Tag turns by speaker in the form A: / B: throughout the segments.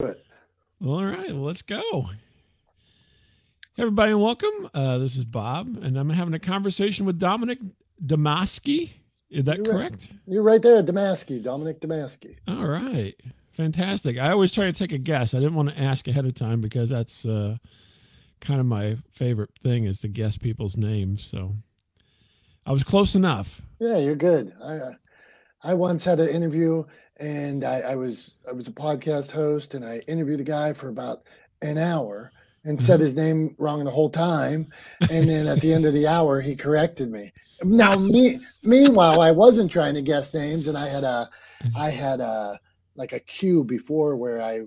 A: All right, well, let's go. Hey, everybody, and welcome. Uh, this is Bob, and I'm having a conversation with Dominick Domasky. Is that
B: You're
A: correct?
B: Right. You're right there, Domasky, Dominick Domasky.
A: All right, fantastic. I always try to take a guess. I didn't want to ask ahead of time because that's uh, kind of my favorite thing is to guess people's names. So I was close enough.
B: Yeah, you're good. I uh, I once had an interview, and I, I was I was a podcast host, and I interviewed a guy for about an hour and said his name wrong the whole time, and then at the end of the hour, he corrected me. Now, me meanwhile, I wasn't trying to guess names, and I had a I had a like a cue before where I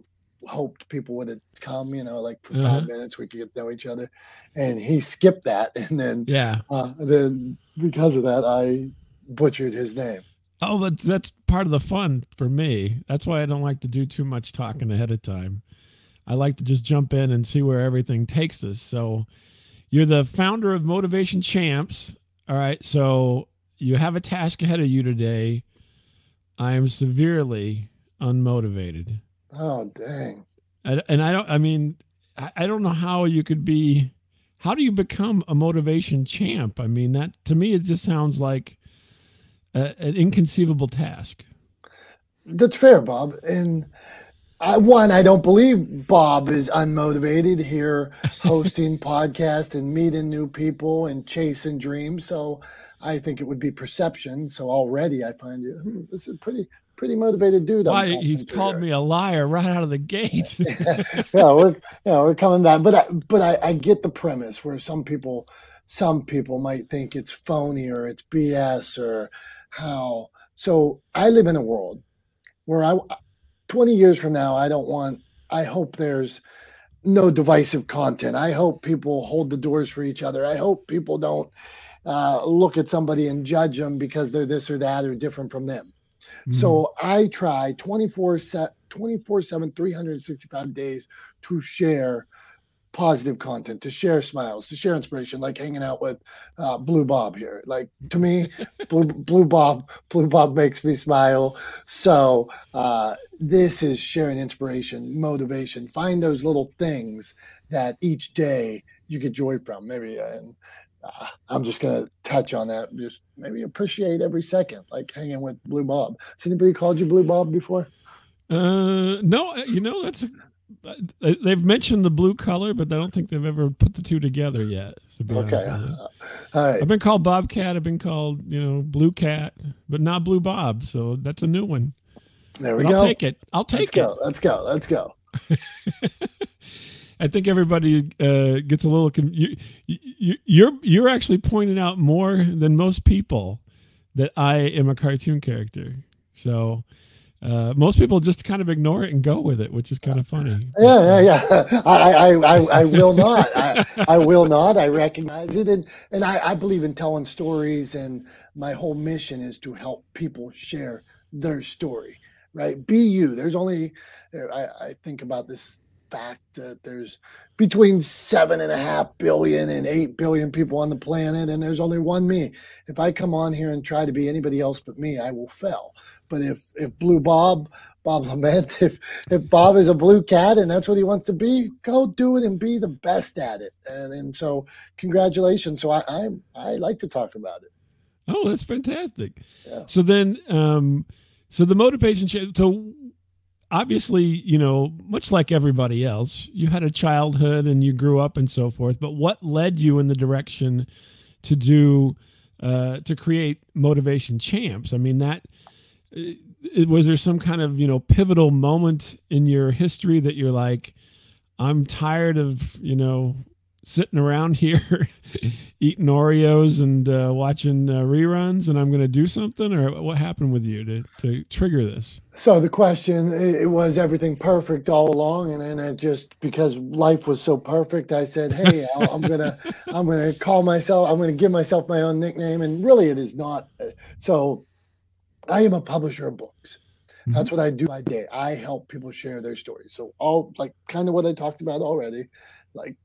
B: hoped people would have come, you know, like for 5
A: Uh-huh.
B: minutes we could get to know each other, and he skipped that, and then
A: Yeah.
B: uh, then because of that, I butchered his name.
A: Oh, but that's part of the fun for me. That's why I don't like to do too much talking ahead of time. I like to just jump in and see where everything takes us. So, you're the founder of Motivation Champs. All right. So, you have a task ahead of you today. I am severely unmotivated.
B: Oh dang!
A: And, and I don't, I mean, I, I don't know how you could be, how do you become a motivation champ? I mean, that to me, it just sounds like an inconceivable task.
B: That's fair, Bob. And I, one, I don't believe Bob is unmotivated here hosting podcast and meeting new people and chasing dreams. So I think it would be perception. So already I find you hmm, this is a pretty pretty motivated dude.
A: Why he's called
B: here.
A: me a liar right out of the gate.
B: yeah, we're yeah, we're coming back. But I but I, I get the premise where some people some people might think it's phony or it's BS or how. So I live in a world where I 20 years from now, I don't want I hope there's no divisive content. I hope people hold the doors for each other. I hope people don't uh, look at somebody and judge them because they're this or that or different from them. So I try 24 set 24 7 365 days to share positive content, to share smiles, to share inspiration, like hanging out with uh, Blue Bob here. Like to me, Blue, Blue Bob, Blue Bob makes me smile. So uh, this is sharing inspiration, motivation. Find those little things that each day you get joy from. Maybe and uh, I'm just gonna touch on that. Just maybe appreciate every second, like hanging with Blue Bob. Has anybody called you Blue Bob before?
A: uh, no, uh, you know that's uh, they've mentioned the blue color, but I don't think they've ever put the two together yet. To be
B: Okay. All right.
A: I've been called Bobcat. I've been called you know Blue Cat, but not Blue Bob. So that's a new one.
B: There we
A: But I'll take it. I'll take it. Let's it.
B: go. Let's go. Let's go.
A: I think everybody uh, gets a little. Con- you, you, you're you're actually pointing out more than most people that I am a cartoon character. So uh, most people just kind of ignore it and go with it, which is kind of funny.
B: Yeah, yeah, yeah. I, I, I, I will not. I, I will not. I recognize it, and and I, I believe in telling stories, and my whole mission is to help people share their story. Right? Be you. There's only. I, I think about this fact that there's between seven and a half billion and eight billion people on the planet, and there's only one me. If I come on here and try to be anybody else but me, I will fail. But if if Blue Bob, Bob Lament, if if Bob is a blue cat and that's what he wants to be, go do it and be the best at it. And and so congratulations. So I I'm, I like to talk about it.
A: Oh, that's fantastic.
B: Yeah.
A: So then, um, so the motivation. So obviously, you know, much like everybody else, you had a childhood and you grew up and so forth. But what led you in the direction to do uh, to create motivation champs? I mean, that was there some kind of you know pivotal moment in your history that you're like, I'm tired of you know sitting around here eating Oreos and uh, watching uh, reruns, and I'm going to do something, or what happened with you to to trigger this?
B: So the question it, it was everything perfect all along, and then it just because life was so perfect, I said, "Hey, I- I'm gonna I'm gonna call myself I'm gonna give myself my own nickname," and really it is not. uh, So I am a publisher of books. That's what I do by day. I help people share their stories. So all like kind of what I talked about already, like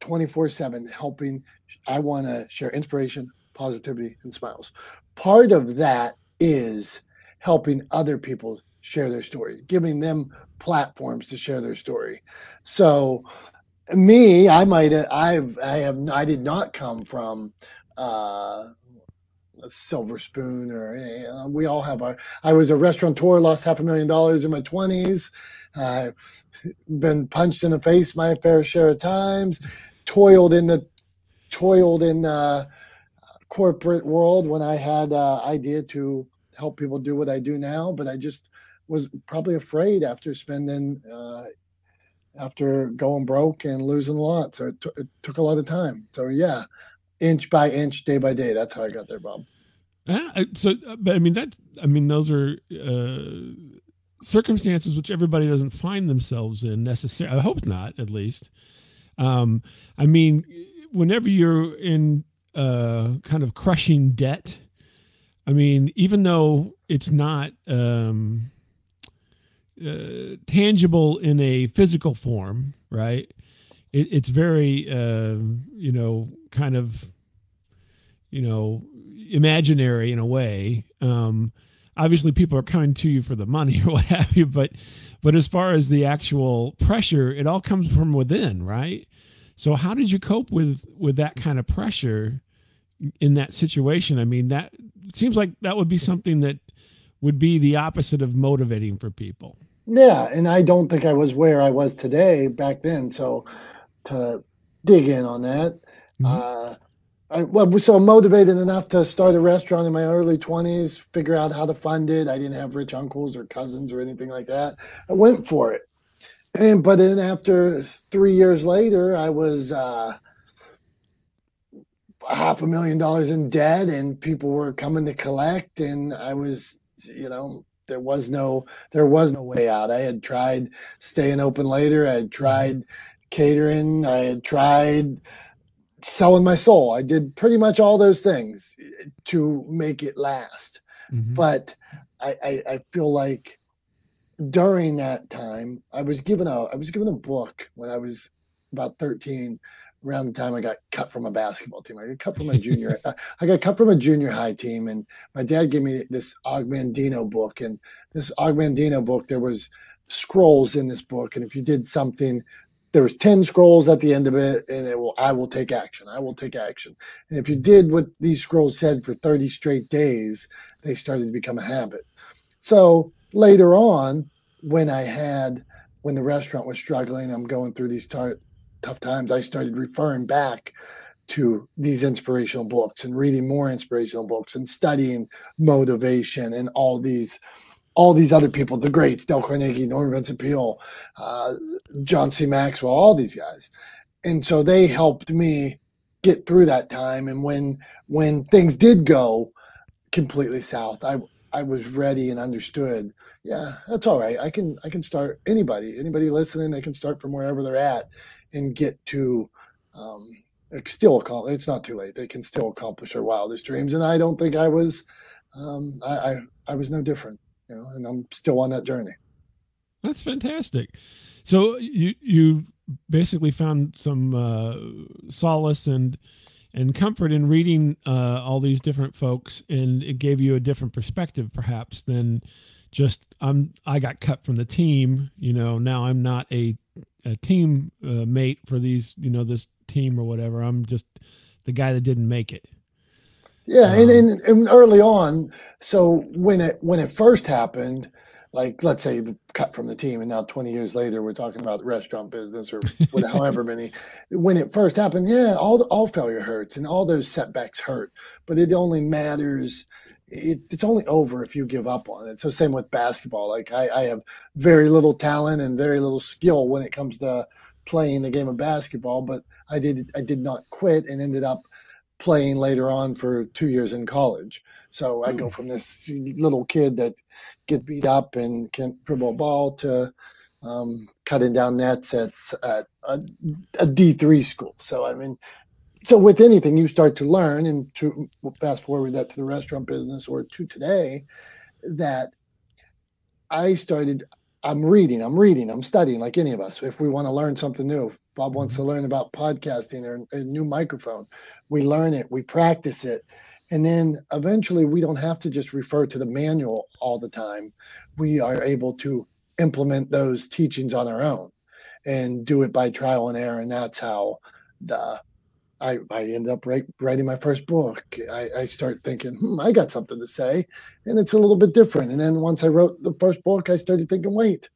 B: 24/7 helping I want to share inspiration, positivity and smiles. Part of that is helping other people share their story, giving them platforms to share their story. So, me, I might I've, I have, I did not come from uh, silver spoon, or you know, we all have our. I was a restaurateur, lost half a million dollars in my twenties. I've been punched in the face my fair share of times. Toiled in the, toiled in the corporate world when I had uh, idea to help people do what I do now, but I just was probably afraid after spending uh, after going broke and losing a lot. So it, t- it, took a lot of time. So yeah, inch by inch, day by day. That's how I got there, Bob.
A: Uh, so, uh, but I mean that. I mean those are uh, circumstances which everybody doesn't find themselves in necessarily. I hope not, at least. Um, I mean, whenever you're in uh, kind of crushing debt, I mean, even though it's not. Um, uh, tangible in a physical form, right? It, it's very, uh, you know, kind of, you know, imaginary in a way. Um, obviously, people are coming to you for the money or what have you, but, but as far as the actual pressure, it all comes from within, right? So, how did you cope with with that kind of pressure in that situation? I mean, that seems like that would be something that would be the opposite of motivating for people.
B: Yeah, and I don't think I was where I was today back then. So to dig in on that, mm-hmm. uh, I was so motivated enough to start a restaurant in my early twenties, figure out how to fund it. I didn't have rich uncles or cousins or anything like that. I went for it, and but then after three years later, I was. Uh, half a million dollars in debt and people were coming to collect and i was you know there was no there was no way out. I had tried staying open later. I had tried catering. I had tried selling my soul. I did pretty much all those things to make it last. Mm-hmm. But I, I, I feel like during that time, I was given a I was given a book when I was about 13 around the time I got cut from a basketball team. I got cut from a junior. I got cut from a junior high team, and my dad gave me this Og Mandino book. And this Og Mandino book, there was scrolls in this book, and if you did something, there was ten scrolls at the end of it, and it will I will take action. I will take action. And if you did what these scrolls said for thirty straight days, they started to become a habit. So later on, when I had when the restaurant was struggling, I'm going through these tar- tough times, I started referring back to these inspirational books and reading more inspirational books and studying motivation and all these all these other people, the greats, Dale Carnegie, Norman Vincent Peale, uh, John C. Maxwell, all these guys. And so they helped me get through that time. And when when things did go completely south, I I was ready and understood. Yeah, that's all right. I can I can start anybody, anybody listening, they can start from wherever they're at and get to um, still it's not too late. They can still accomplish their wildest dreams. And I don't think I was um, I, I I was no different, you know, and I'm still on that journey.
A: That's fantastic. So you you basically found some uh, solace and and comfort in reading uh, all these different folks, and it gave you a different perspective, perhaps, than just I'm I got cut from the team. You know, now I'm not a a team uh, mate for these, you know, this team or whatever. I'm just the guy that didn't make it.
B: Yeah, um, and, and, and early on, so when it when it first happened, like let's say the cut from the team, and now 20 years later, we're talking about restaurant business or whatever, however many. When it first happened, yeah, all the, all failure hurts and all those setbacks hurt, but it only matters it, it's only over if you give up on it. So same with basketball. Like I, I, have very little talent and very little skill when it comes to playing the game of basketball, but I did I did not quit and ended up playing later on for two years in college. So I go hmm. from this little kid that get beat up and can't dribble a ball to um, cutting down nets at, at a a D three school. So I mean, so with anything you start to learn and to fast forward that to the restaurant business or to today that i started i'm reading i'm reading i'm studying like any of us if we want to learn something new bob wants to learn about podcasting or a new microphone we learn it we practice it And then eventually we don't have to just refer to the manual all the time. We are able to implement those teachings on our own and do it by trial and error. And that's how the I, I end up write, writing my first book. I, I start thinking, hmm, I got something to say, and it's a little bit different. And then once I wrote the first book, I started thinking, wait,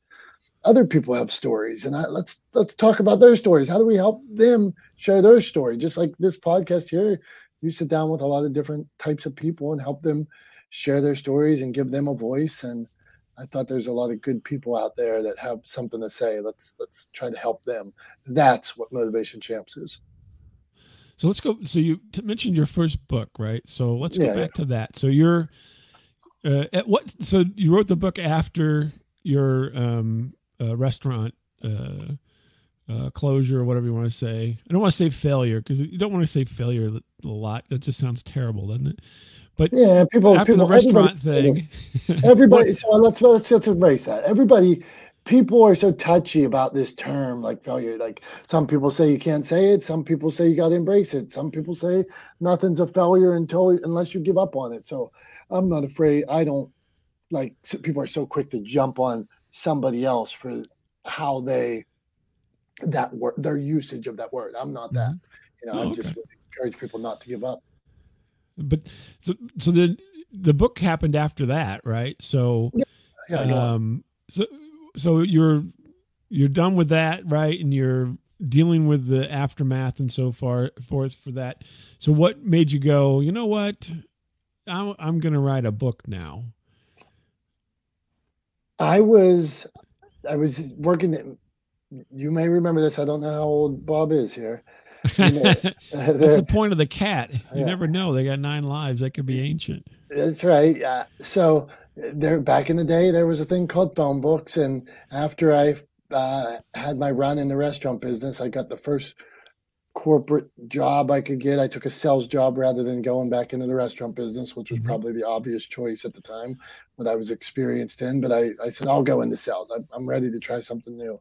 B: other people have stories, and I, let's let's talk about their stories. How do we help them share their story? Just like this podcast here, you sit down with a lot of different types of people and help them share their stories and give them a voice. And I thought there's a lot of good people out there that have something to say. Let's let's try to help them. That's what Motivation Champs is.
A: So let's go. So you mentioned your first book, right? So let's go yeah, back yeah. to that. So you're uh, at what? So you wrote the book after your um, uh, restaurant uh, uh closure or whatever you want to say. I don't want to say failure because you don't want to say failure a lot. That just sounds terrible, doesn't it? But
B: yeah, people,
A: after
B: people,
A: the restaurant thing,
B: everybody. so let's let's let's embrace that. Everybody people are so touchy about this term like failure like some people say you can't say it some people say you got to embrace it some people say nothing's a failure until unless you give up on it so i'm not afraid i don't like people are so quick to jump on somebody else for how they that word their usage of that word i'm not that mm-hmm. you know oh, i okay. just encourage people not to give up
A: but so so the the book happened after that right so yeah, yeah um so so you're you're done with that, right? And you're dealing with the aftermath and so far forth for that. So what made you go? You know what? I'm I'm going to write a book now.
B: I was I was working. You may remember this. I don't know how old Bob is here.
A: That's the point of the cat. You yeah. never know. They got nine lives. That could be ancient.
B: That's right. Uh, so there back in the day there was a thing called phone books and after i uh, had my run in the restaurant business i got the first corporate job i could get. I took a sales job rather than going back into the restaurant business which was mm-hmm. probably the obvious choice at the time what i was experienced in but i, I said i'll go into sales. I, i'm ready to try something new.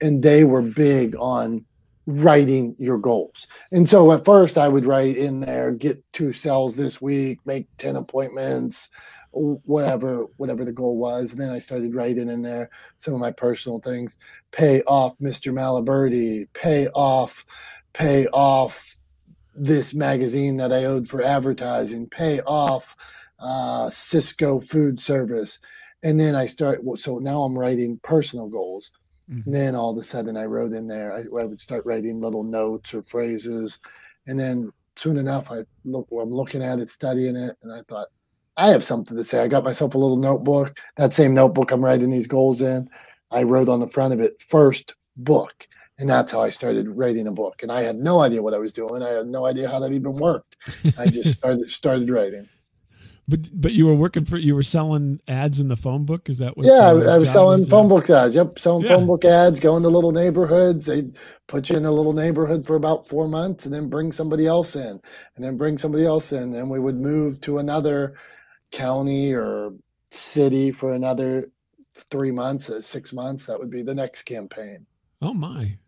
B: And they were big on writing your goals. And so at first I would write in there, get two sales this week, make 10 appointments, whatever whatever the goal was. And then i started writing in there some of my personal things. Pay off mr Maliberti, pay off pay off this magazine that i owed for advertising pay off uh, Sysco food service and then i start so now i'm writing personal goals mm-hmm. and then all of a sudden i wrote in there I, I would start writing little notes or phrases and then soon enough i look i'm looking at it studying it and i thought I have something to say. I got myself a little notebook. That same notebook I'm writing these goals in, I wrote on the front of it, first book. And that's how I started writing a book. And I had no idea what I was doing. I had no idea how that even worked. I just started started writing.
A: But but you were working for you were selling ads in the phone book. Is that what?
B: Yeah, I, I was selling phone book ads. Yep, selling yeah. phone book ads. Going to little neighborhoods. They put you in a little neighborhood for about four months, and then bring somebody else in, and then bring somebody else in. And we would move to another county or city for another three months, uh, six months. That would be the next campaign.
A: Oh my.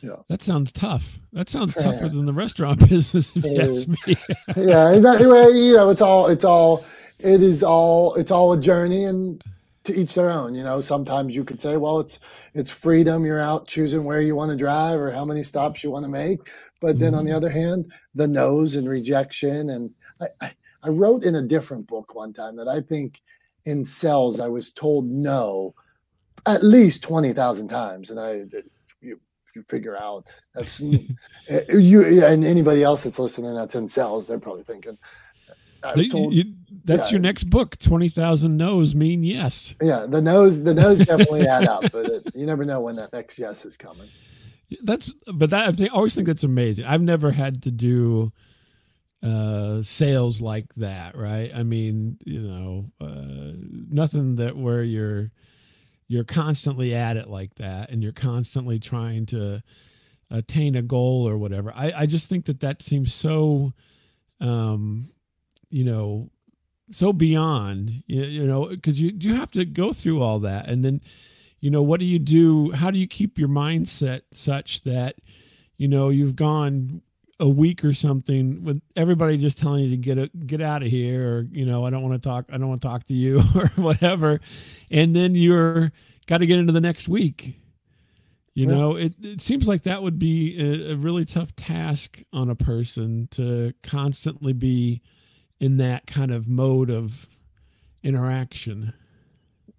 A: Yeah. That sounds tough. That sounds tougher than the restaurant business, if you ask me.
B: yeah, and that way, you know, it's all, it's all, it is all, it's all a journey, and to each their own. You know, sometimes you could say, well, it's it's freedom. You're out choosing where you want to drive or how many stops you want to make. But mm-hmm. then on the mm-hmm. other hand, the no's and rejection, and I, I I wrote in a different book one time that I think in sales I was told no at least 20,000 times. And I, you, you figure out that's eh, you and anybody else that's listening that's in sales, they're probably thinking,
A: Told, you, that's yeah. your next book. Twenty thousand no's mean yes.
B: Yeah, the no's the no's definitely add up, but it, you never know when that next yes is coming.
A: That's but that I think, always think that's amazing. I've never had to do uh, sales like that, right? I mean, you know, uh, nothing that where you're you're constantly at it like that, and you're constantly trying to attain a goal or whatever. I I just think that that seems so, um, you know, so beyond you, you know because you you have to go through all that, and then, you know, what do you do? How do you keep your mindset such that, you know, you've gone a week or something with everybody just telling you to get it, get out of here, or you know, I don't want to talk, I don't want to talk to you, or whatever, and then you're got to get into the next week. You know, it, it seems like that would be a, a really tough task on a person to constantly be in that kind of mode of interaction.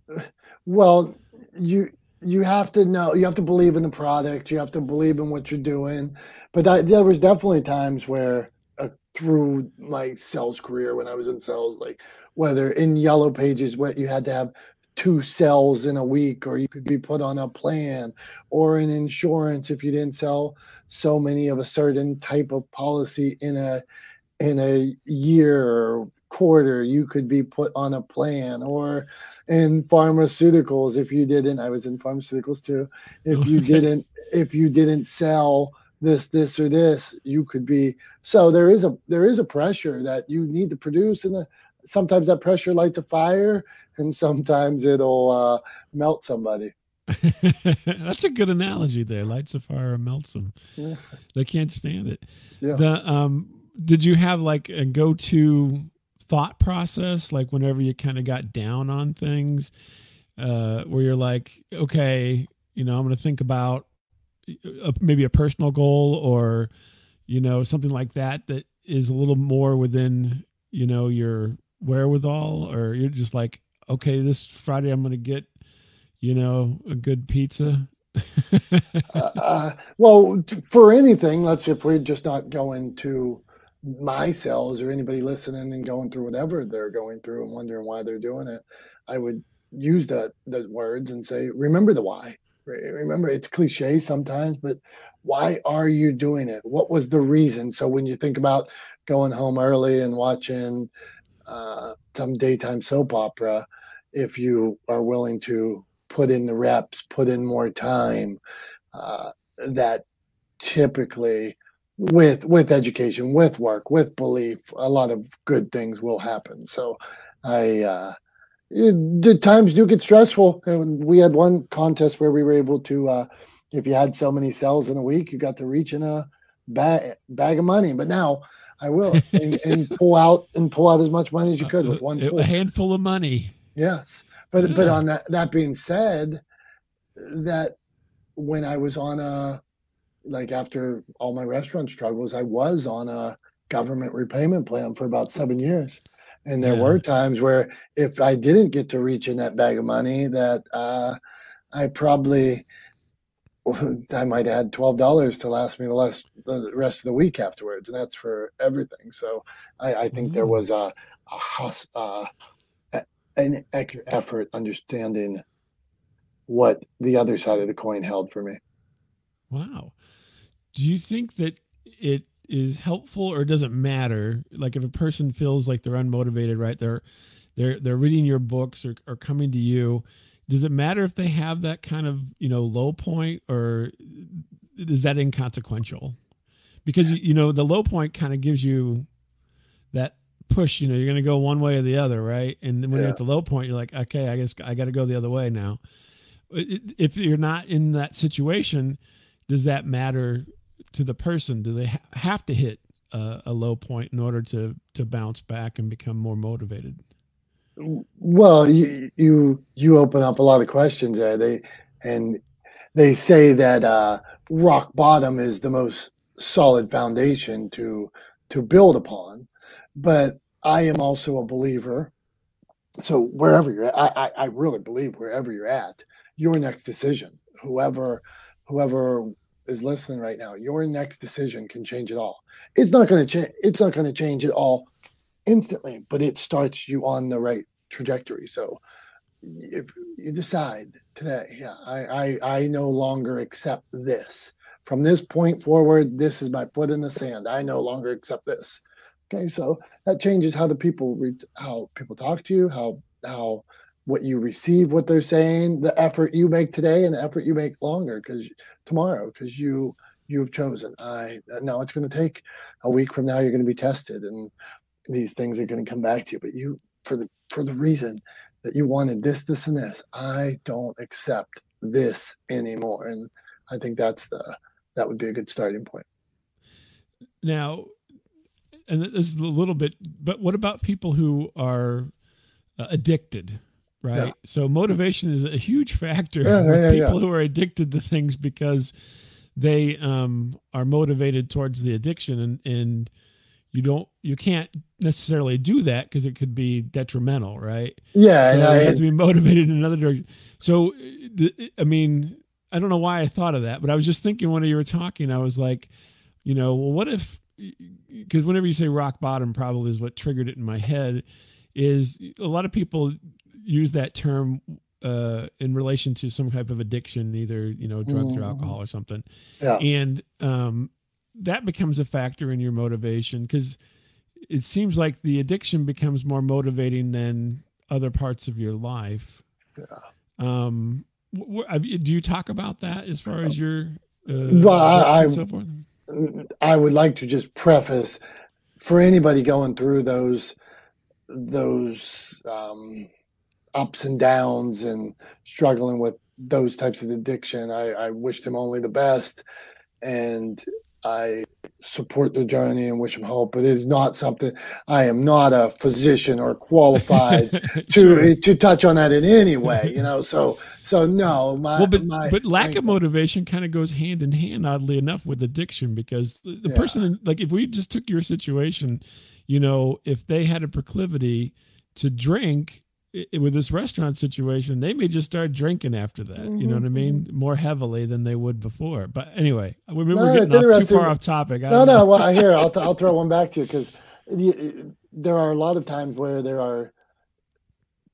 B: Uh, well, you you have to know you have to believe in the product you have to believe in what you're doing. But that, there was definitely times where uh, through my sales career when i was in sales like whether in yellow pages what you had to have two sales in a week or you could be put on a plan or in insurance if you didn't sell so many of a certain type of policy in a in a year or quarter you could be put on a plan or in pharmaceuticals if you didn't. I was in pharmaceuticals too. If you didn't if you didn't sell this this or this you could be so there is a there is a pressure that you need to produce and the, sometimes that pressure lights a fire and sometimes it'll uh, melt somebody.
A: That's a good analogy there lights a fire and melts them yeah. they can't stand it. Yeah. the um did you have like a go-to thought process like whenever you kind of got down on things uh where you're like okay you know i'm going to think about a, maybe a personal goal or you know something like that that is a little more within you know your wherewithal or you're just like okay this friday i'm going to get you know a good pizza?
B: Uh, uh, well for anything let's if we're just not going to my cells or anybody listening and going through whatever they're going through and wondering why they're doing it, I would use the the words and say, remember the why. Remember, it's cliche sometimes, but why are you doing it? What was the reason? So when you think about going home early and watching uh, some daytime soap opera, if you are willing to put in the reps, put in more time, uh, that typically with with education with work with belief a lot of good things will happen. So i uh the times do get stressful and we had one contest where we were able to uh if you had so many cells in a week you got to reach in a bag bag of money. But now i will and, and pull out and pull out as much money as you could with one
A: a handful of money.
B: Yes. But yeah. but on that that being said that when i was on a like after all my restaurant struggles, I was on a government repayment plan for about seven years. And there yeah. were times where if I didn't get to reach in that bag of money, that uh, I probably I might add twelve dollars to last me the last the rest of the week afterwards, and that's for everything. So I, I think mm. there was a, a uh, an effort understanding what the other side of the coin held for me.
A: Wow do you think that it is helpful or does it matter? Like if a person feels like they're unmotivated right they're they're they're reading your books or, or coming to you does it matter if they have that kind of you know low point or is that inconsequential? Because you know the low point kind of gives you that push you know you're going to go one way or the other right? And when yeah. you're at the low point you're like okay i guess i got to go the other way now. If you're not in that situation does that matter to the person? Do they ha- have to hit a, a low point in order to to bounce back and become more motivated?
B: Well, you you you open up a lot of questions there. They and they say that uh, rock bottom is the most solid foundation to to build upon. But I am also a believer. So wherever you're at, I, I really believe wherever you're at, your next decision, whoever whoever is listening right now, your next decision can change it all. It's not going to change. It's not going to change it all instantly, but it starts you on the right trajectory. So if you decide today, yeah, I, I, I no longer accept this. From this point forward, this is my foot in the sand. I no longer accept this. Okay, so that changes how the people read, how people talk to you, how how what you receive what they're saying the effort you make today and the effort you make longer because tomorrow because you you've chosen i now it's going to take a week from now you're going to be tested and these things are going to come back to you but you for the for the reason that you wanted this this and this i don't accept this anymore and i think that's the that would be a good starting point
A: now, and this is a little bit, but what about people who are uh, addicted? Right. Yeah. So motivation is a huge factor yeah, with yeah, people who are addicted to things because they um, are motivated towards the addiction and, and you don't you can't necessarily do that because it could be detrimental right
B: yeah
A: so and I, have to be motivated in another direction so i mean i don't know why i thought of that but i was just thinking when you were talking i was like you know well what if because whenever you say rock bottom probably is what triggered it in my head is a lot of people use that term uh, in relation to some type of addiction, either you know drugs mm-hmm. or alcohol or something. Yeah. And um, that becomes a factor in your motivation because it seems like the addiction becomes more motivating than other parts of your life. Yeah. Um, wh- wh- do you talk about that as far as your uh, well,
B: I, I, so I would like to just preface for anybody going through those those um, ups and downs and struggling with those types of addiction. I, I wish them only the best. And I support the journey and wish them hope. But it is not something I am not a physician or qualified to to touch on that in any way. You know, so so no. My,
A: well, but
B: my,
A: but lack my, of motivation kind of goes hand in hand, oddly enough, with addiction because the, the yeah. person like if we just took your situation, you know, if they had a proclivity to drink it, with this restaurant situation, they may just start drinking after that. Mm-hmm. You know what I mean? Mm-hmm. More heavily than they would before. But anyway, we, no, we're getting off too far off topic.
B: no, no. Well, I hear. I'll, th- I'll throw one back to you because there are a lot of times where there are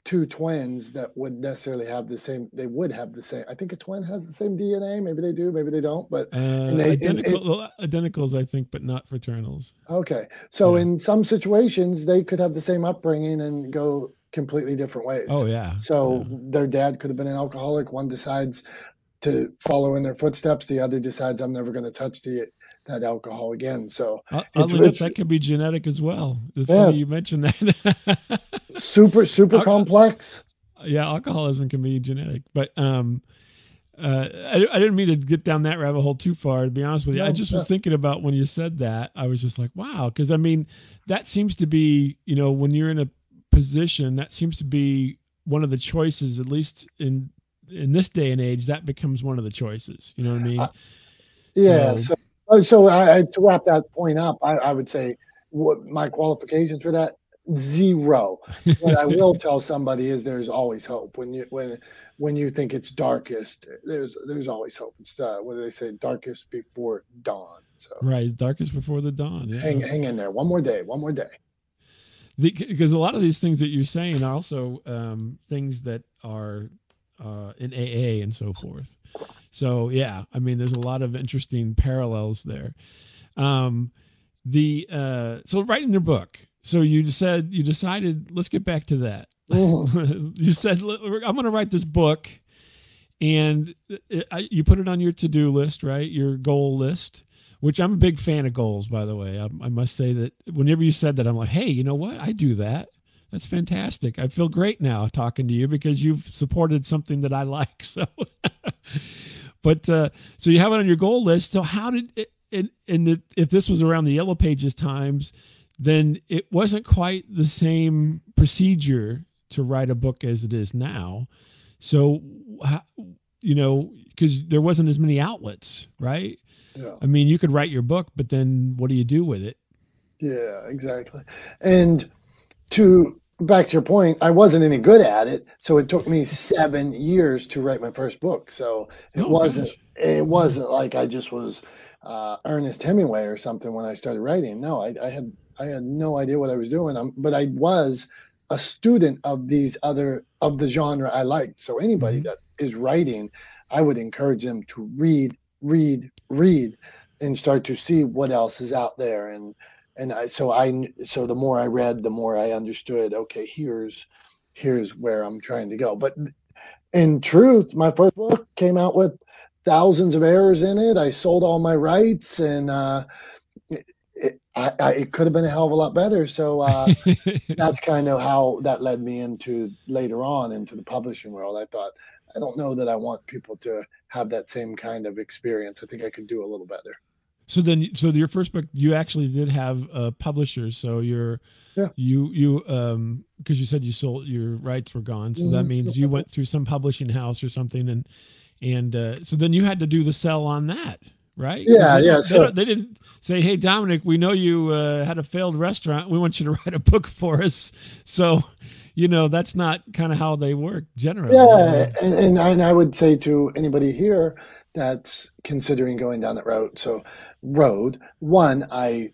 B: two twins that would necessarily have the same they would have the same i think a twin has the same dna maybe they do maybe they don't but
A: uh, they, identical, and, and, identicals i think but not fraternals
B: okay so yeah. in some situations they could have the same upbringing and go completely different ways.
A: Oh yeah.
B: So
A: yeah.
B: their dad could have been an alcoholic. One decides to follow in their footsteps. The other decides I'm never going to touch the that alcohol again. So
A: uh, it's, that could be genetic as well. It's yeah, you mentioned that.
B: super super Al- complex.
A: Yeah, alcoholism can be genetic, but um, uh, I, I, didn't mean to get down that rabbit hole too far. To be honest with you, no, I just was thinking about when you said that. I was just like, wow, because I mean, that seems to be you know when you're in a position, that seems to be one of the choices, at least in in this day and age. That becomes one of the choices. You know what I mean? Uh,
B: yeah. So, so, so I, to wrap that point up, I, I would say what my qualifications for that zero. what I will tell somebody is there's always hope when you when when you think it's darkest. There's there's always hope. It's uh, what do they say? Darkest before dawn. So
A: right, darkest before the dawn. Yeah.
B: Hang hang in there. One more day. One more day
A: because a lot of these things that you're saying are also um, things that are uh, in AA and so forth. So yeah, I mean, there's a lot of interesting parallels there. Um, the uh, so writing your book. So you said you decided. Let's get back to that. You said I'm going to write this book, and it, I, you put it on your to-do list, right? Your goal list which I'm a big fan of goals, by the way. I, I, must say that whenever you said that, I'm like, hey, you know what? I do that. That's fantastic. I feel great now talking to you because you've supported something that I like. So, but uh, so you have it on your goal list. So how did it? And, and if this was around the Yellow Pages times, then it wasn't quite the same procedure to write a book as it is now. So, you know, because there wasn't as many outlets, right? Yeah. I mean, you could write your book, but then what do you do with it?
B: Yeah, exactly. And to back to your point, I wasn't any good at it, so it took me seven years to write my first book. So it oh, wasn't gosh. it wasn't like I just was uh, Ernest Hemingway or something when I started writing. No, I, I had I had no idea what I was doing. I'm, but I was a student of these other of the genre I liked. So anybody mm-hmm. that is writing, I would encourage them to read read, read, and start to see what else is out there. And and I so I so the more I read, the more I understood. Okay, here's here's where I'm trying to go. But in truth, my first book came out with thousands of errors in it. I sold all my rights, and uh, it, it, I, I, it could have been a hell of a lot better. So uh, that's kind of how that led me into later on into the publishing world. I thought I don't know that I want people to have that same kind of experience. I think I could do a little better.
A: So then, so your first book, you actually did have a publisher. So you're,
B: yeah.
A: you you um because you said you sold your rights were gone. So mm-hmm. that means you went through some publishing house or something, and and uh, so then you had to do the sell on that, right?
B: Yeah, yeah.
A: They,
B: so
A: they didn't say, "Hey, Dominick, we know you uh, had a failed restaurant. We want you to write a book for us." So you know that's not kind of how they work generally.
B: Yeah, and, and, I, and I would say to anybody here that's considering going down that road. So, road one, I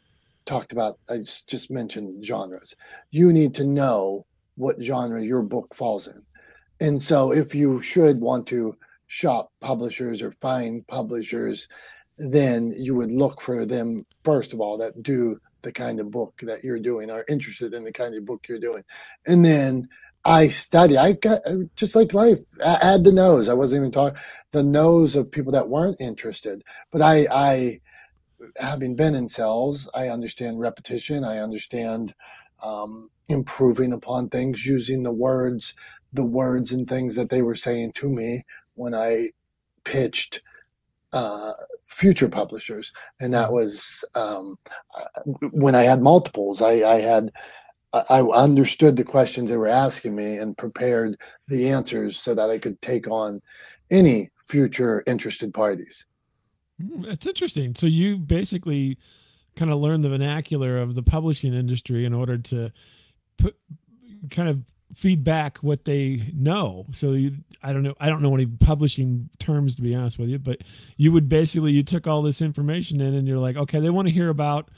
B: talked about. I just mentioned genres. You need to know what genre your book falls in, and so if you should want to shop publishers or find publishers, then you would look for them first of all that do the kind of book that you're doing are interested in the kind of book you're doing. And then i study i got uh, just like life I add the nose. I wasn't even talking the nose of people that weren't interested. But i i having been in cells, i understand repetition. I understand um, improving upon things using the words the words and things that they were saying to me when i pitched uh, future publishers, and that mm-hmm. was um, when I had multiples. I, I had I understood the questions they were asking me and prepared the answers so that I could take on any future interested parties.
A: It's hmm, interesting. So you basically kind of learned the vernacular of the publishing industry in order to put kind of feedback what they know. So you, I don't know, I don't know any publishing terms to be honest with you, but you would basically you took all this information in and you're like, okay, they want to hear about,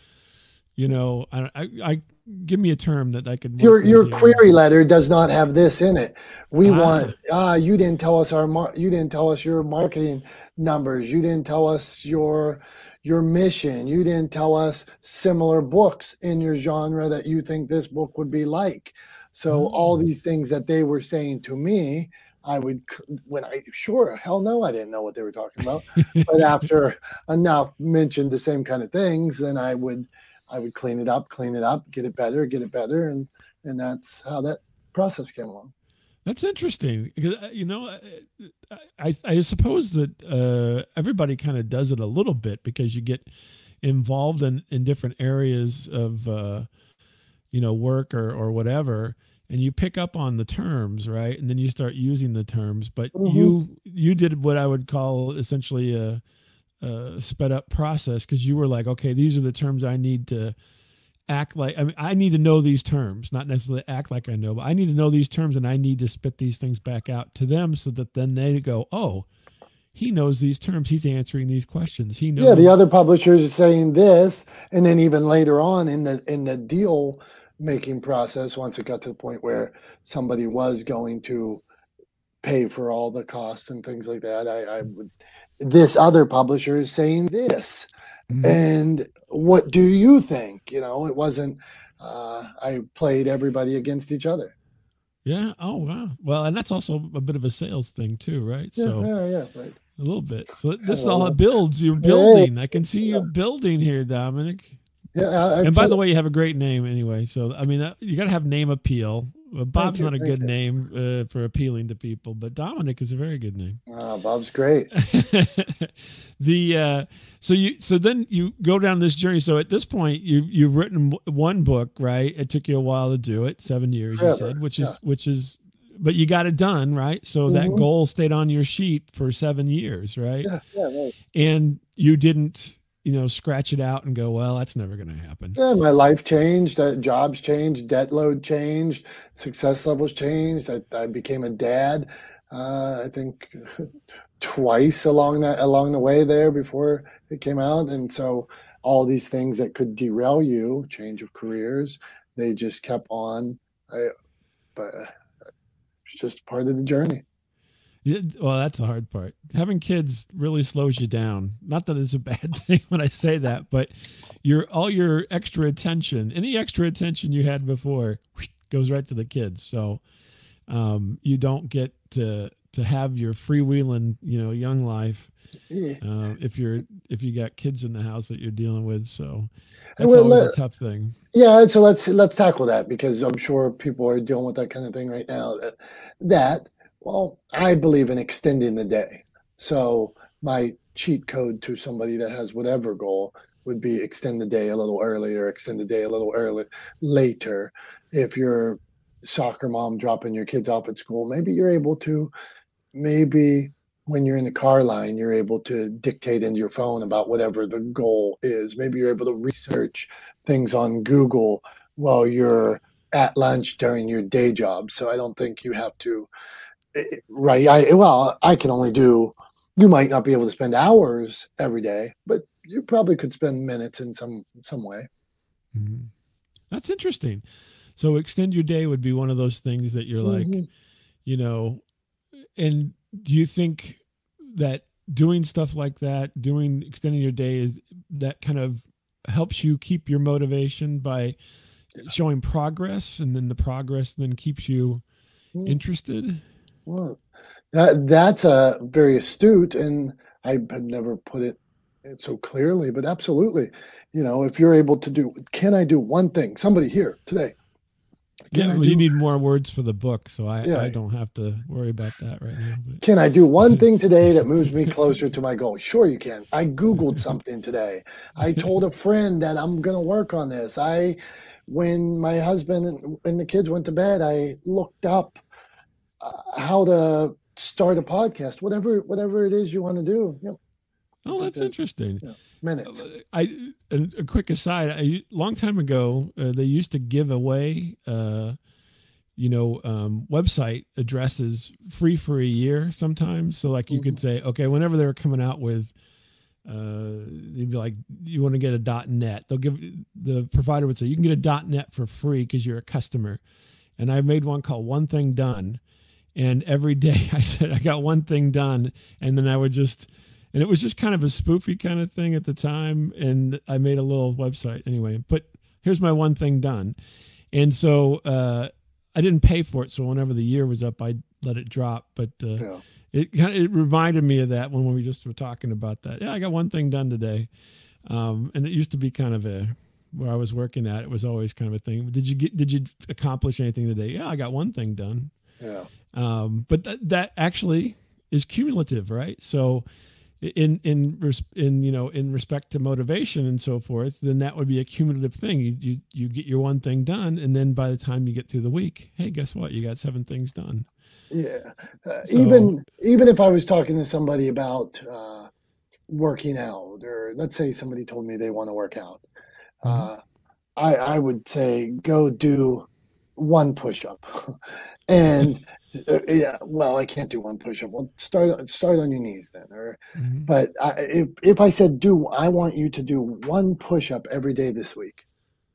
A: you know, I, I, I give me a term that I could.
B: Your your query letter does not have this in it. We ah. want ah, you didn't tell us our mar- you didn't tell us your marketing numbers. You didn't tell us your your mission. You didn't tell us similar books in your genre that you think this book would be like. So all these things that they were saying to me, I would when I sure hell no I didn't know what they were talking about, but after enough mentioned the same kind of things, then I would I would clean it up, clean it up, get it better, get it better, and and that's how that process came along.
A: That's interesting because uh, you know I I suppose that uh, everybody kind of does it a little bit because you get involved in in different areas of. Uh, you know work or or whatever and you pick up on the terms right and then you start using the terms but mm-hmm. you you did what i would call essentially a, a sped up process because you were like okay these are the terms i need to act like i mean i need to know these terms not necessarily act like i know but i need to know these terms and i need to spit these things back out to them so that then they go oh he knows these terms. He's answering these questions. He knows.
B: Yeah, the other publishers are saying this, and then even later on in the in the deal making process once it got to the point where somebody was going to pay for all the costs and things like that. I, I would this other publisher is saying this. Mm-hmm. And what do you think? You know, it wasn't uh, I played everybody against each other.
A: Yeah. Oh wow. Well, and that's also a bit of a sales thing too, right?
B: Yeah, so yeah, yeah, right.
A: A little bit. So this all builds. You're building. I can see you building here, Dominick.
B: Yeah, I,
A: and by the way, you have a great name anyway. So I mean, uh, you got to have name appeal. Bob's you, not a good you. name uh, for appealing to people, but Dominick is a very good name.
B: Oh, Bob's great.
A: the uh, so you so then you go down this journey. So at this point, you you've written one book, right? It took you a while to do it, seven years, Forever. you said, which is yeah. which is, but you got it done, right? So mm-hmm. that goal stayed on your sheet for seven years, right?
B: Yeah, yeah, right.
A: And you didn't you know, scratch it out and go, well, that's never going to happen.
B: Yeah, my life changed, uh, jobs changed, debt load changed, success levels changed. I, I became a dad. Uh, I think twice along that along the way there before it came out, and so all these things that could derail you, change of careers, they just kept on. I, but it's just part of the journey.
A: Yeah, well, that's the hard part. Having kids really slows you down. Not that it's a bad thing when I say that, but your all your extra attention, any extra attention you had before, goes right to the kids. So um, you don't get to to have your freewheeling, you know, young life. Uh, if you're if you got kids in the house that you're dealing with, so that's well, always let, a tough thing.
B: Yeah, so let's let's tackle that because I'm sure people are dealing with that kind of thing right now. That well, I believe in extending the day. So my cheat code to somebody that has whatever goal would be extend the day a little earlier, extend the day a little early later. If you're soccer mom dropping your kids off at school, maybe you're able to maybe when you're in the car line, you're able to dictate into your phone about whatever the goal is. Maybe you're able to research things on Google while you're at lunch during your day job. So I don't think you have to, right? I, well, I can only do, you might not be able to spend hours every day, but you probably could spend minutes in some, some way.
A: Mm-hmm. That's interesting. So extend your day would be one of those things that you're like, mm-hmm. you know, and do you think that doing stuff like that, doing extending your day is that kind of helps you keep your motivation by showing progress and then the progress then keeps you hmm. interested?
B: Well, that that's a very astute and I had never put it so clearly, but absolutely. You know, if you're able to do, can I do one thing? Somebody here today,
A: yeah, well, you need more words for the book, so I, yeah. I don't have to worry about that right now. But.
B: Can I do one thing today that moves me closer to my goal? Sure, you can. I Googled something today. I told a friend that I'm going to work on this. I, when my husband and the kids went to bed, I looked up uh, how to start a podcast. Whatever, whatever it is you want to do. Yep.
A: Oh, that's interesting.
B: Yeah minutes.
A: I a, a quick aside. A long time ago, uh, they used to give away, uh, you know, um, website addresses free for a year sometimes. So like you mm-hmm. could say, okay, whenever they were coming out with, uh, they'd be like, you want to get a .net. They'll give the provider would say you can get a .net for free because you're a customer. And I made one called One Thing Done. And every day I said I got one thing done, and then I would just and it was just kind of a spoofy kind of thing at the time. And i made a little website anyway. But here's my one thing done. And so uh, i didn't pay for it. So whenever the year was up i let it drop. But uh, yeah. it kind of it reminded me of that when, when we just were talking about that. Yeah i got one thing done today. Um, and it used to be kind of a where i was working at it was always kind of a thing. Did you get did you accomplish anything today? Yeah i got one thing done.
B: Yeah
A: um, but th- that actually is cumulative right? So in in in you know in respect to motivation and so forth then that would be a cumulative thing. You, you you get your one thing done and then by the time you get through the week hey guess what? You got seven things done.
B: Yeah. Uh, so, even even if i was talking to somebody about uh, working out or let's say somebody told me they want to work out mm-hmm. uh, i i would say go do one push up and uh, yeah, well, I can't do one push up. Well, start start on your knees then. Or, mm-hmm. but I, if if I said do, I want you to do one push up every day this week,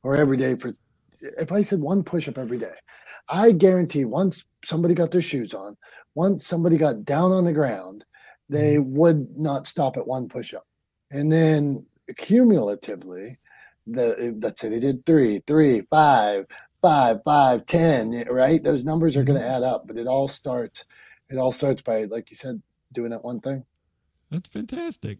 B: or every day for. If I said one push up every day, I guarantee once somebody got their shoes on, once somebody got down on the ground, they mm-hmm. would not stop at one push up, and then cumulatively, the let's say they did three, three, five, five, five, ten, right? Those numbers are going to mm-hmm. add up, but it all starts. It all starts by, like you said, doing that one thing.
A: That's fantastic.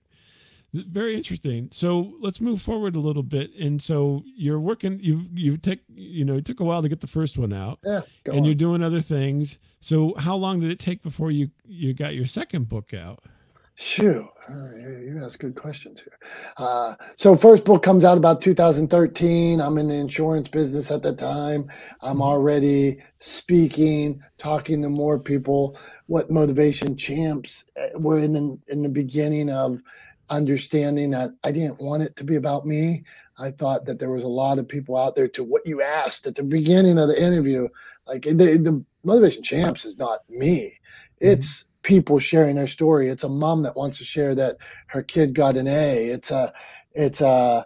A: Very interesting. So let's move forward a little bit. And so you're working. You you take you know it took a while to get the first one out.
B: Yeah.
A: And on. you're doing other things. So how long did it take before you you got your second book out?
B: Shoo, you ask good questions here. Uh, so first book comes out about 2013. I'm in the insurance business at the time. I'm mm-hmm. already speaking, talking to more people. What motivation champs? Uh, we're in the in the beginning of understanding that I didn't want it to be about me. I thought that there was a lot of people out there to what you asked at the beginning of the interview. Like the, the motivation champs is not me. Mm-hmm. It's people sharing their story. It's a mom that wants to share that her kid got an A. It's a it's a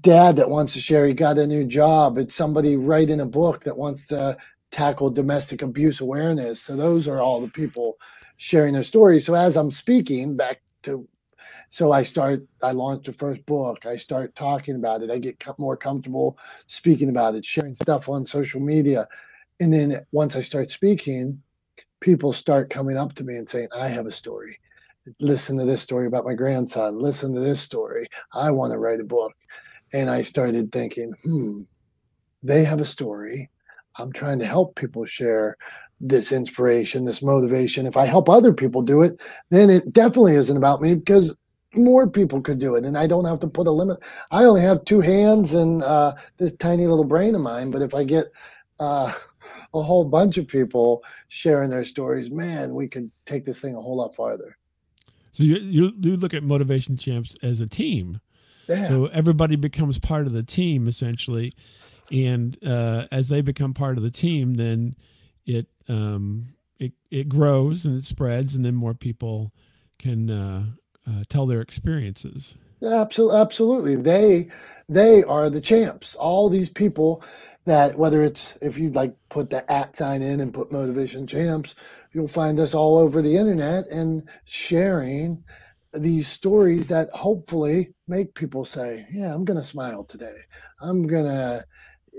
B: dad that wants to share he got a new job. It's somebody writing a book that wants to tackle domestic abuse awareness. So those are all the people sharing their stories. So as I'm speaking back to so I start I launch the first book. I start talking about it. I get more comfortable speaking about it, sharing stuff on social media. And then once I start speaking, people start coming up to me and saying, I have a story. Listen to this story about my grandson. Listen to this story. I want to write a book. And I started thinking, hmm, they have a story. I'm trying to help people share this inspiration, this motivation. If I help other people do it, then it definitely isn't about me because more people could do it and I don't have to put a limit. I only have two hands and uh, this tiny little brain of mine, but if I get uh, a whole bunch of people sharing their stories, man, we could take this thing a whole lot farther.
A: So you you, you look at motivation champs as a team. Yeah. So everybody becomes part of the team essentially, and uh, as they become part of the team, then it um, it it grows and it spreads, and then more people can uh, uh, tell their experiences.
B: Absolutely, absolutely. They they are the champs. All these people that whether it's if you like put the at sign in and put motivation champs, you'll find us all over the internet and sharing these stories that hopefully make people say, "Yeah, I'm to smile today. I'm to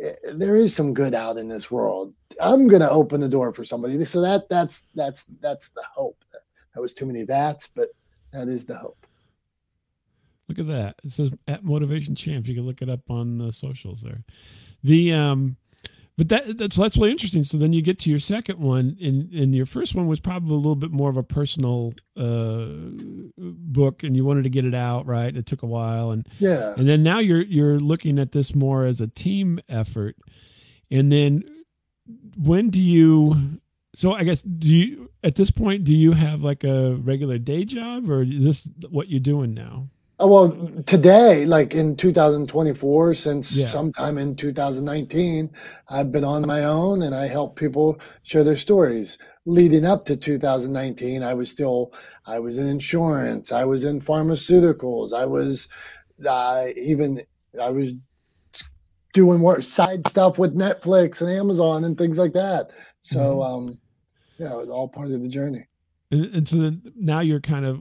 B: eh, there is some good out in this world. I'm to open the door for somebody." So that that's that's that's the hope. That was too many that's, but that is the hope.
A: Look at that. It says at Motivation Champs. You can look it up on the socials there. The um but that that's that's really interesting. So then you get to your second one, and and your first one was probably a little bit more of a personal uh, book, and you wanted to get it out, right? It took a while, and
B: yeah,
A: and then now you're you're looking at this more as a team effort, and then when do you? So I guess do you at this point do you have like a regular day job, or is this what you're doing now?
B: Oh, well, today, like in 2024, since yeah. sometime in 2019, I've been on my own and I help people share their stories. Leading up to 2019, I was still, I was in insurance, I was in pharmaceuticals, I was uh, even, I was doing more side stuff with Netflix and Amazon and things like that. So, mm-hmm. um, yeah, it was all part of the journey.
A: And, and so then now you're kind of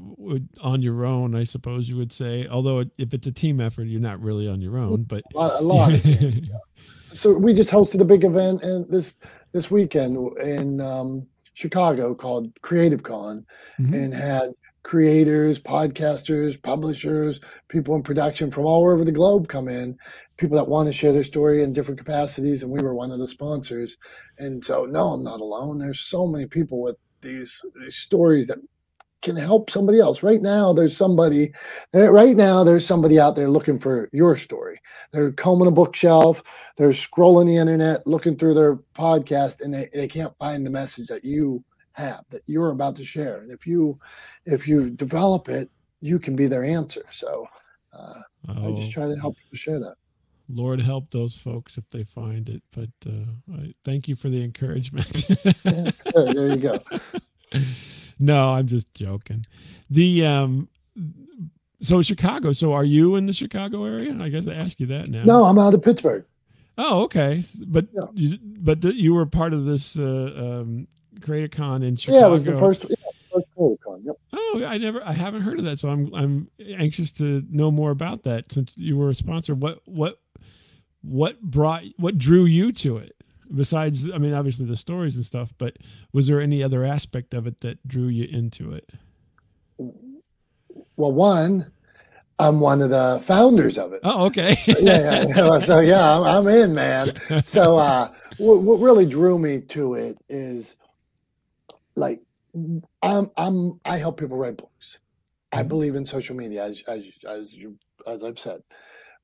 A: on your own, I suppose you would say. Although if it's a team effort, you're not really on your own. But
B: a lot. A lot So we just hosted a big event and this this weekend in um, Chicago called Creative Con, mm-hmm. and had creators, podcasters, publishers, people in production from all over the globe come in, people that want to share their story in different capacities, and we were one of the sponsors. And so, no, I'm not alone. There's so many people with these, these stories that can help somebody else. Right now, there's somebody, eh, right now, there's somebody out there looking for your story. They're combing a bookshelf, they're scrolling the internet, looking through their podcast, and they, they can't find the message that you have, that you're about to share. And if you, if you develop it, you can be their answer. So uh, oh. I just try to help people share that.
A: Lord help those folks if they find it. But uh, I, thank you for the encouragement.
B: yeah, there you go.
A: no, I'm just joking. The um, so Chicago. So are you in the Chicago area? I guess I ask you that now.
B: No, I'm out of Pittsburgh.
A: Oh, okay. But yeah. you, but the, you were part of this uh, um, CreatorCon in Chicago.
B: Yeah, it was the first. Yeah, Yep.
A: Oh, I never, I haven't heard of that, so I'm I'm anxious to know more about that. Since you were a sponsor, what what what brought what drew you to it? Besides i mean obviously the stories and stuff but was there any other aspect of it that drew you into it?
B: Well one i'm one of the founders of it.
A: Oh okay.
B: So, yeah, yeah so yeah I'm, I'm, in man. So uh what, what really drew me to it is like i'm i'm i help people write books. I mm-hmm. believe in social media as as as, you, as i've said.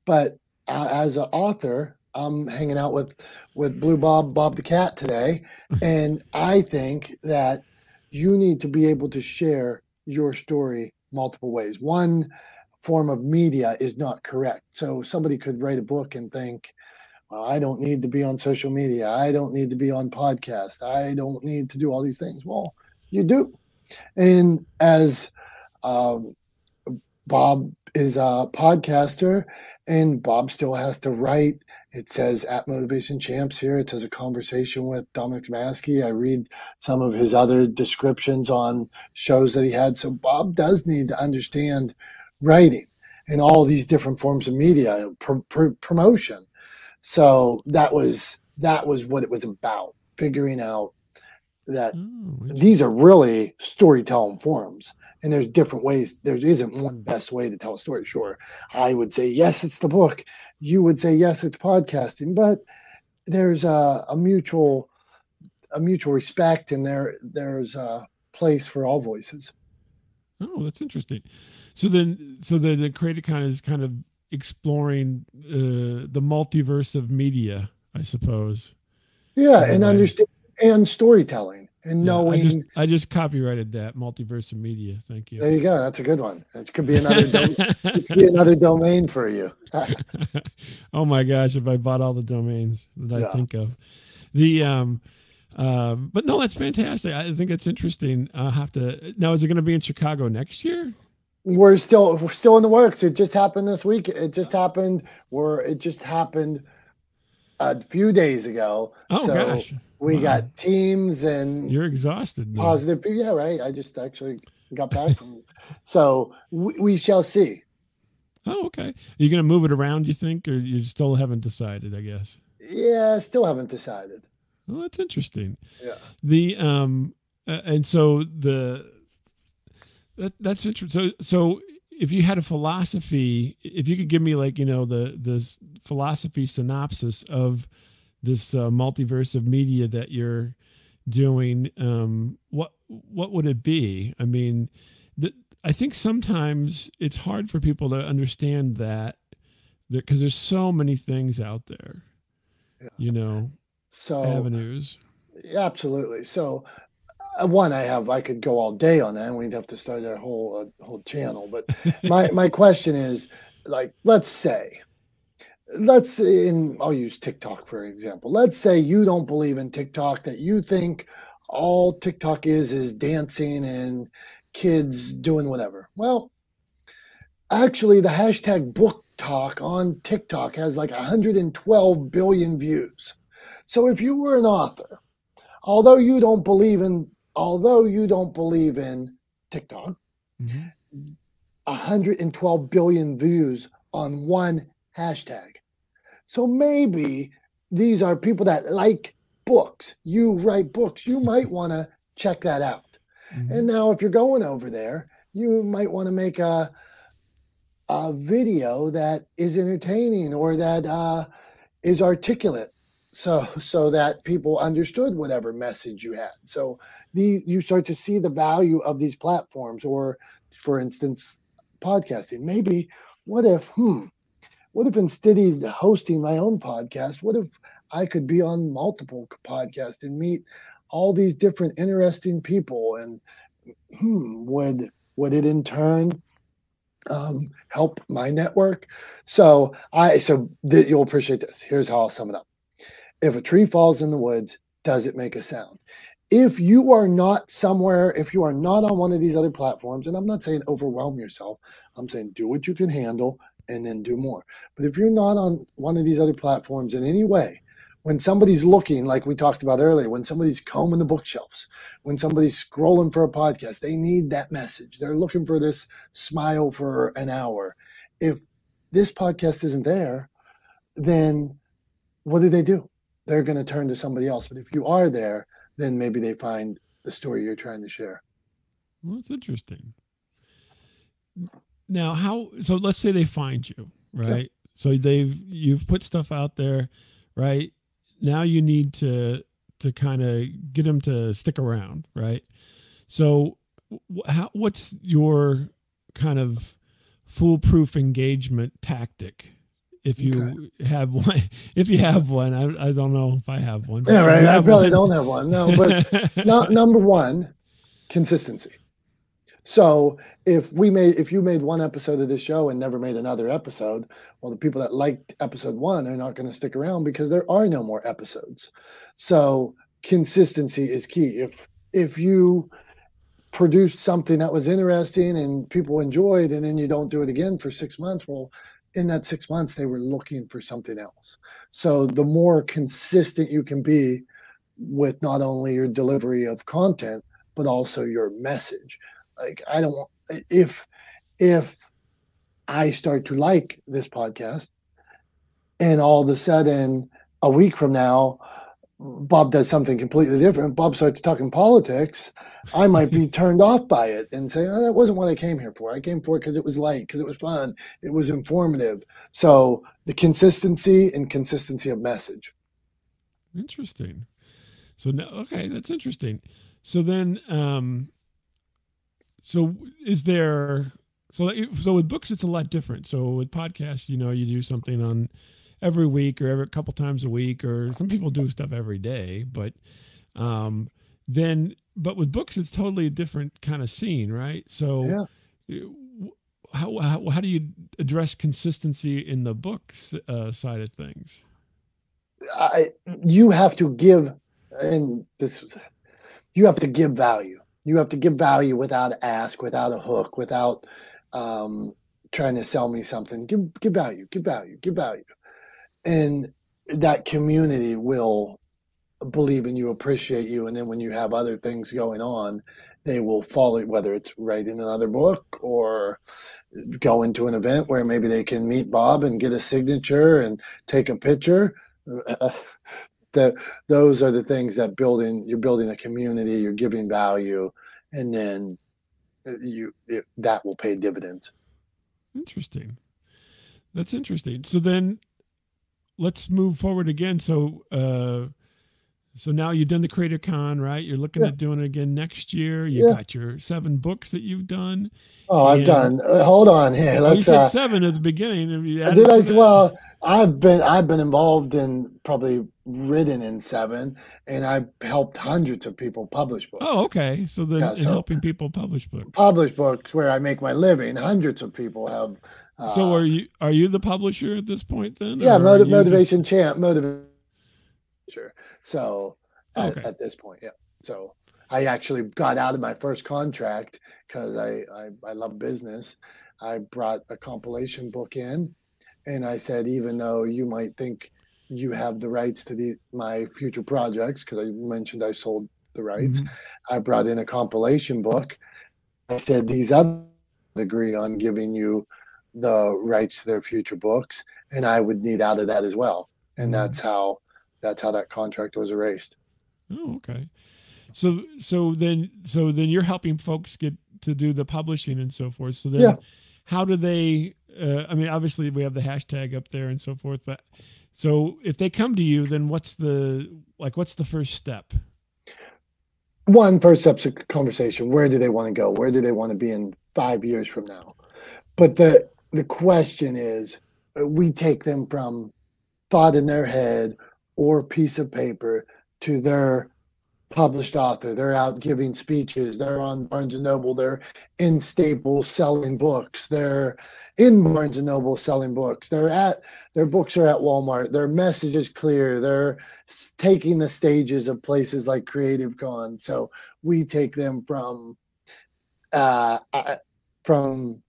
B: But uh, as an author, I'm hanging out with with Blue Bob, Bob the cat today, and I think that you need to be able to share your story multiple ways. One form of media is not correct. So somebody could write a book and think, well, I don't need to be on social media. I don't need to be on podcast. I don't need to do all these things. Well, you do. And as um, Bob is a podcaster and Bob still has to write. It says at Motivation Champs here. It says a conversation with Dominick Domasky. I read some of his other descriptions on shows that he had. So Bob does need to understand writing and all these different forms of media pr- pr- promotion. So that was that was what it was about, figuring out that oh, these are really storytelling forms and there's different ways there isn't one best way to tell a story sure i would say yes it's the book you would say yes it's podcasting but there's a, a mutual a mutual respect and there there's a place for all voices.
A: Oh, that's interesting. So then, so then the Creative Con is kind of exploring uh, the multiverse of media, I suppose.
B: Yeah, and understand and storytelling and yeah.
A: I just, I just, copyrighted that multiverse of media. Thank you.
B: There you go. That's a good one. It could be another. dom- it could be another domain for you.
A: oh my gosh! If I bought all the domains that yeah. I think of, the um, um, but no, that's fantastic. I think it's interesting. I'll have to now. Is it going to be in Chicago next year?
B: We're still we're still in the works. It just happened this week. It just happened. Where it just happened a few days ago.
A: Oh so gosh.
B: We wow. got teams and
A: you're exhausted.
B: Positive. Yeah, right. I just actually got back from. so we, we shall see.
A: Oh, okay. Are you going to move it around? You think, or you still haven't decided? I guess.
B: Yeah, still haven't decided.
A: Well, that's interesting.
B: Yeah.
A: The um, uh, and so the that that's interesting. So so if you had a philosophy, if you could give me like you know the this philosophy synopsis of this uh, multiverse of media that you're doing, um, what what would it be? I mean, the, I think sometimes it's hard for people to understand that because there's so many things out there. You know,
B: so
A: avenues.
B: Absolutely. So uh, one I have I could go all day on that and we'd have to start our whole uh, whole channel. But my my question is like let's say let's in I'll use TikTok for example. Let's say you don't believe in TikTok that you think all TikTok is is dancing and kids doing whatever. Well, actually the hashtag book talk on TikTok has like 112 billion views. So if you were an author, although you don't believe in although you don't believe in TikTok, mm-hmm. 112 billion views on one hashtag. So maybe these are people that like books. You write books. You might want to check that out. Mm-hmm. And now if you're going over there, you might want to make a a video that is entertaining or that uh, is articulate so so that people understood whatever message you had so the you start to see the value of these platforms or for instance podcasting maybe what if hmm what if instead of hosting my own podcast. What if i could be on multiple podcasts and meet all these different interesting people and hmm would would it in turn um, help my network? So i so that you'll appreciate this. Here's how i'll sum it up. If a tree falls in the woods, does it make a sound? If you are not somewhere, if you are not on one of these other platforms, and I'm not saying overwhelm yourself, I'm saying do what you can handle and then do more. But if you're not on one of these other platforms in any way, when somebody's looking, like we talked about earlier, when somebody's combing the bookshelves, when somebody's scrolling for a podcast, they need that message. They're looking for this smile for an hour. If this podcast isn't there, then what do they do? they're going to turn to somebody else. But if you are there, then maybe they find the story you're trying to share.
A: Well, that's interesting. Now, how? So let's say they find you, right? Yeah. So they've you've put stuff out there, right? Now you need to to kind of get them to stick around, right? So, how, what's your kind of foolproof engagement tactic if you okay. have one if you have one I, I don't know if i have one
B: yeah right i probably one. don't have one no but no, number one consistency so if we made if you made one episode of this show and never made another episode well the people that liked episode one are not going to stick around because there are no more episodes. So consistency is key. If if you produced something that was interesting and people enjoyed and then you don't do it again for six months well in that six months they were looking for something else. So the more consistent you can be with not only your delivery of content but also your message like i don't if if i start to like this podcast and all of a sudden a week from now Bob does something completely different, Bob starts talking politics, I might be turned off by it and say, oh, that wasn't what I came here for. I came for it because it was light, because it was fun, it was informative. So the consistency and consistency of message.
A: Interesting. So now, okay, that's interesting. So then, um, so is there? So so with books, it's a lot different. So with podcasts, you know, you do something on every week or every couple times a week, or some people do stuff every day. But um, then, but with books, it's totally a different kind of scene, right? So. Yeah. How, how, how do you address consistency in the books uh, side of things?
B: I, you have to give, and this, you have to give value. You have to give value without ask, without a hook, without um, trying to sell me something. Give, give value, give value, give value, and that community will believe in you, appreciate you, and then when you have other things going on, they will follow. Whether it's writing another book or go into an event where maybe they can meet Bob and get a signature and take a picture that those are the things that building you're building a community you're giving value and then uh, you it, that will pay dividends.
A: Interesting. That's interesting. So then let's move forward again. So uh so now you've done the Creator Con, right? You're looking yeah. at doing it again next year. You yeah. got your seven books that you've done.
B: Oh, I've done. Uh, hold on here.
A: Let's. you said uh, seven at the beginning.
B: Did I, well, I've been I've been involved in probably written in seven, and I've helped hundreds of people publish books.
A: Oh, okay. So then yeah, so helping people publish books.
B: Publish books where I make my living. Hundreds of people have.
A: Uh, so are you are you the publisher at this point then?
B: Yeah, motiv- motivation just... champ, motivation. So at, okay. at this point, yeah. So I actually got out of my first contract because I, I, I love business. I brought a compilation book in, and I said, even though you might think you have the rights to the my future projects, because I mentioned I sold the rights, mm-hmm. I brought in a compilation book. I said these other agree on giving you the rights to their future books, and I would need out of that as well. And mm-hmm. that's how that's how that contract was erased.
A: Oh, okay. So so then so then you're helping folks get to do the publishing and so forth. So then yeah. how do they uh, I mean obviously we have the hashtag up there and so forth, but so if they come to you, then what's the like what's the first step?
B: One first step's a conversation. Where do they want to go? Where do they want to be in five years from now? But the the question is, uh, we take them from thought in their head or piece of paper to their published author. They're out giving speeches. They're on Barnes and Noble. They're in Staples selling books. They're in Barnes and Noble selling books. They're at their books are at Walmart. Their message is clear. They're taking the stages of places like Creative Con. So we take them from uh, uh from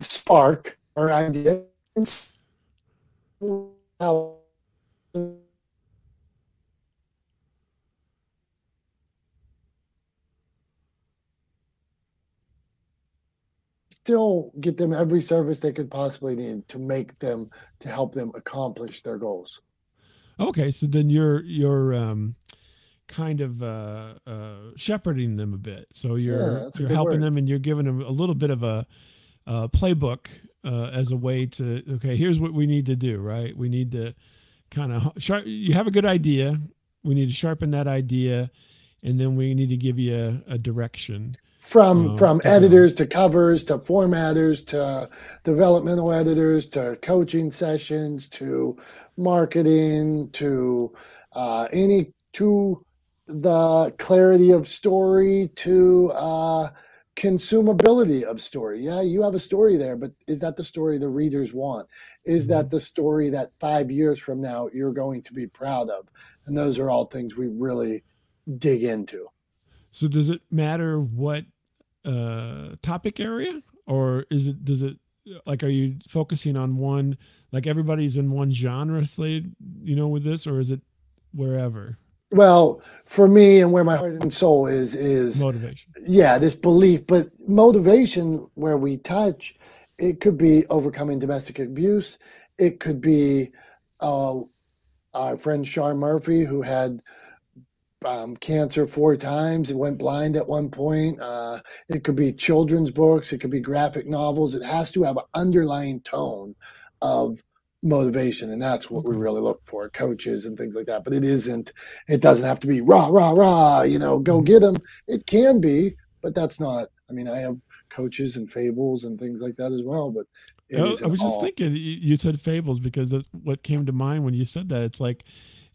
B: spark or idea how still get them every service they could possibly need to make them to help them accomplish their goals.
A: Okay, so then you're you're um, kind of uh, uh, shepherding them a bit. So you're yeah, you're helping word. them and you're giving them a little bit of a, a playbook uh, as a way to okay, here's what we need to do. Right, we need to kind of sharp. You have a good idea. We need to sharpen that idea, and then we need to give you a, a direction
B: from oh, from editors to covers to formatters to developmental editors to coaching sessions to marketing to uh, any to the clarity of story to uh, consumability of story. Yeah, you have a story there, but is that the story the readers want? Is that mm-hmm. the story that five years from now you're going to be proud of? And those are all things we really dig into.
A: So does it matter what uh, topic area, or is it does it like are you focusing on one like everybody's in one genre, say you know, with this, or is it wherever?
B: Well, for me and where my heart and soul is is
A: motivation.
B: Yeah, this belief, but motivation where we touch, it could be overcoming domestic abuse. It could be uh, our friend Char Murphy who had um, cancer four times. It went blind at one point. Uh, it could be children's books. It could be graphic novels. It has to have an underlying tone of motivation and that's what we really look for coaches and things like that but it isn't it doesn't have to be rah rah rah you know go get them it can be but that's not i mean i have coaches and fables and things like that as well but
A: I, I was just thinking you said fables because what came to mind when you said that it's like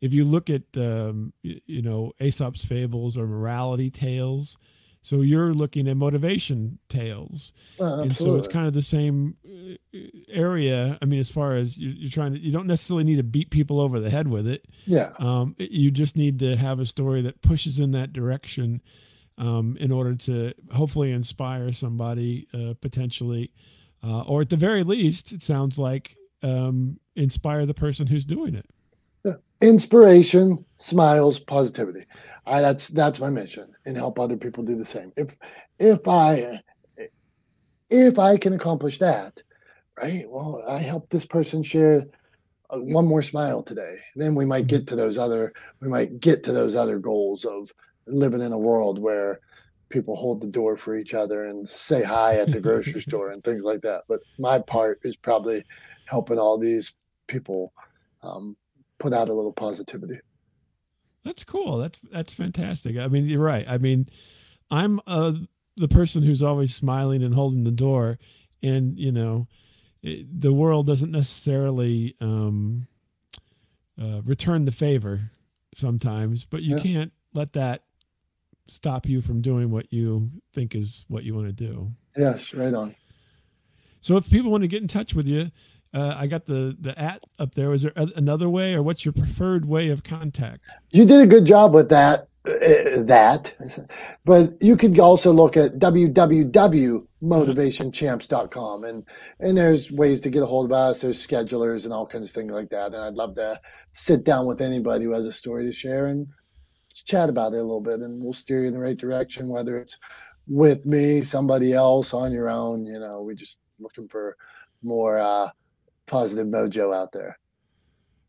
A: if you look at um, you know aesop's fables or morality tales so you're looking at motivation tales, uh, and so it's kind of the same uh, area. I mean, as far as you're trying to, you don't necessarily need to beat people over the head with it.
B: Yeah.
A: Um, you just need to have a story that pushes in that direction, um, in order to hopefully inspire somebody uh, potentially, uh, or at the very least, it sounds like um, inspire the person who's doing it
B: inspiration, smiles, positivity. I, that's that's my mission, and help other people do the same. If if I if I can accomplish that, right? Well, I help this person share uh, one more smile today. Then we might get to those other we might get to those other goals of living in a world where people hold the door for each other and say hi at the grocery store and things like that. But my part is probably helping all these people um, put out a little positivity.
A: That's cool. That's that's fantastic. I mean, you're right. I mean, I'm uh, the person who's always smiling and holding the door, and you know, it, the world doesn't necessarily um, uh, return the favor sometimes, but you yeah. can't let that stop you from doing what you think is what you want to do.
B: Yes, right on.
A: So if people want to get in touch with you, uh, I got the the at up there. Was there another way, or what's your preferred way of contact?
B: You did a good job with that. Uh, that, but you could also look at www.motivationchamps.com and and there's ways to get a hold of us. There's schedulers and all kinds of things like that. And I'd love to sit down with anybody who has a story to share and chat about it a little bit, and we'll steer you in the right direction. Whether it's with me, somebody else, on your own, you know, we're just looking for more. uh positive mojo out there.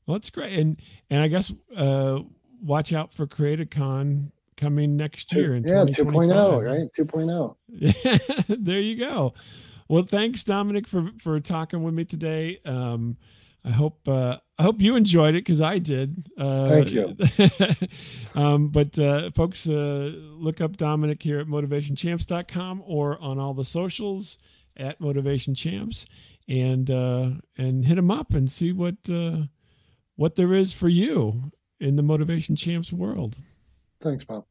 A: Well, that's great, and and I guess uh, watch out for CreativeCon coming next year in
B: yeah 2.0 right 2.0
A: yeah there you go well thanks dominick for for talking with me today um i hope uh i hope you enjoyed it because i did
B: uh thank you
A: um but uh folks uh look up dominick here at motivationchamps.com or on all the socials at motivationchamps, and uh, and hit them up and see what uh, what there is for you in the motivation champs world.
B: Thanks, Bob.